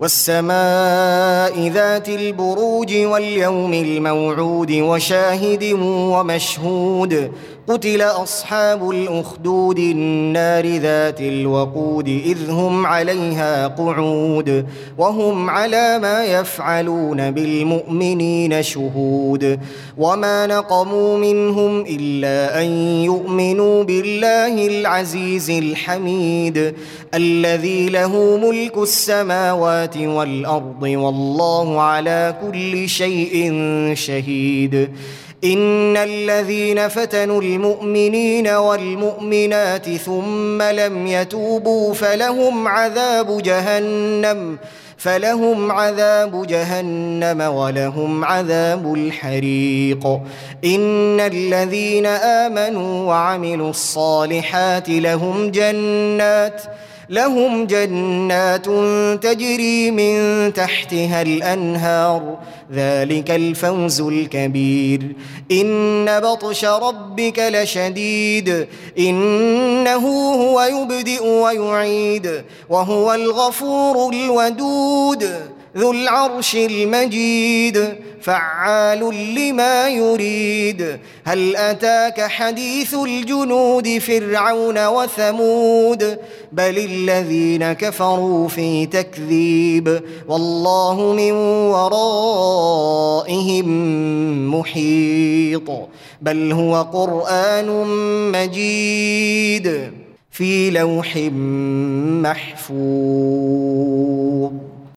والسماء ذات البروج واليوم الموعود وشاهد ومشهود. قتل أصحاب الأخدود النار ذات الوقود إذ هم عليها قعود وهم على ما يفعلون بالمؤمنين شهود. وما نقموا منهم إلا أن يؤمنوا بالله العزيز الحميد الذي له ملك السماوات والارض والله على كل شيء شهيد ان الذين فتنوا المؤمنين والمؤمنات ثم لم يتوبوا فلهم عذاب جهنم فلهم عذاب جهنم ولهم عذاب الحريق. ان الذين امنوا وعملوا الصالحات لهم جنات لهم جنات تجري من تحتها الانهار ذلك الفوز الكبير. ان بطش ربك لشديد انه هو يبدئ ويعيد وهو الغفور الودود ذو العرش المجيد فعال لما يريد. هل أتاك حديث الجنود فرعون وثمود؟ بل الذين كفروا في تكذيب. والله من ورائهم محيط. بل هو قرآن مجيد في لوح محفوظ.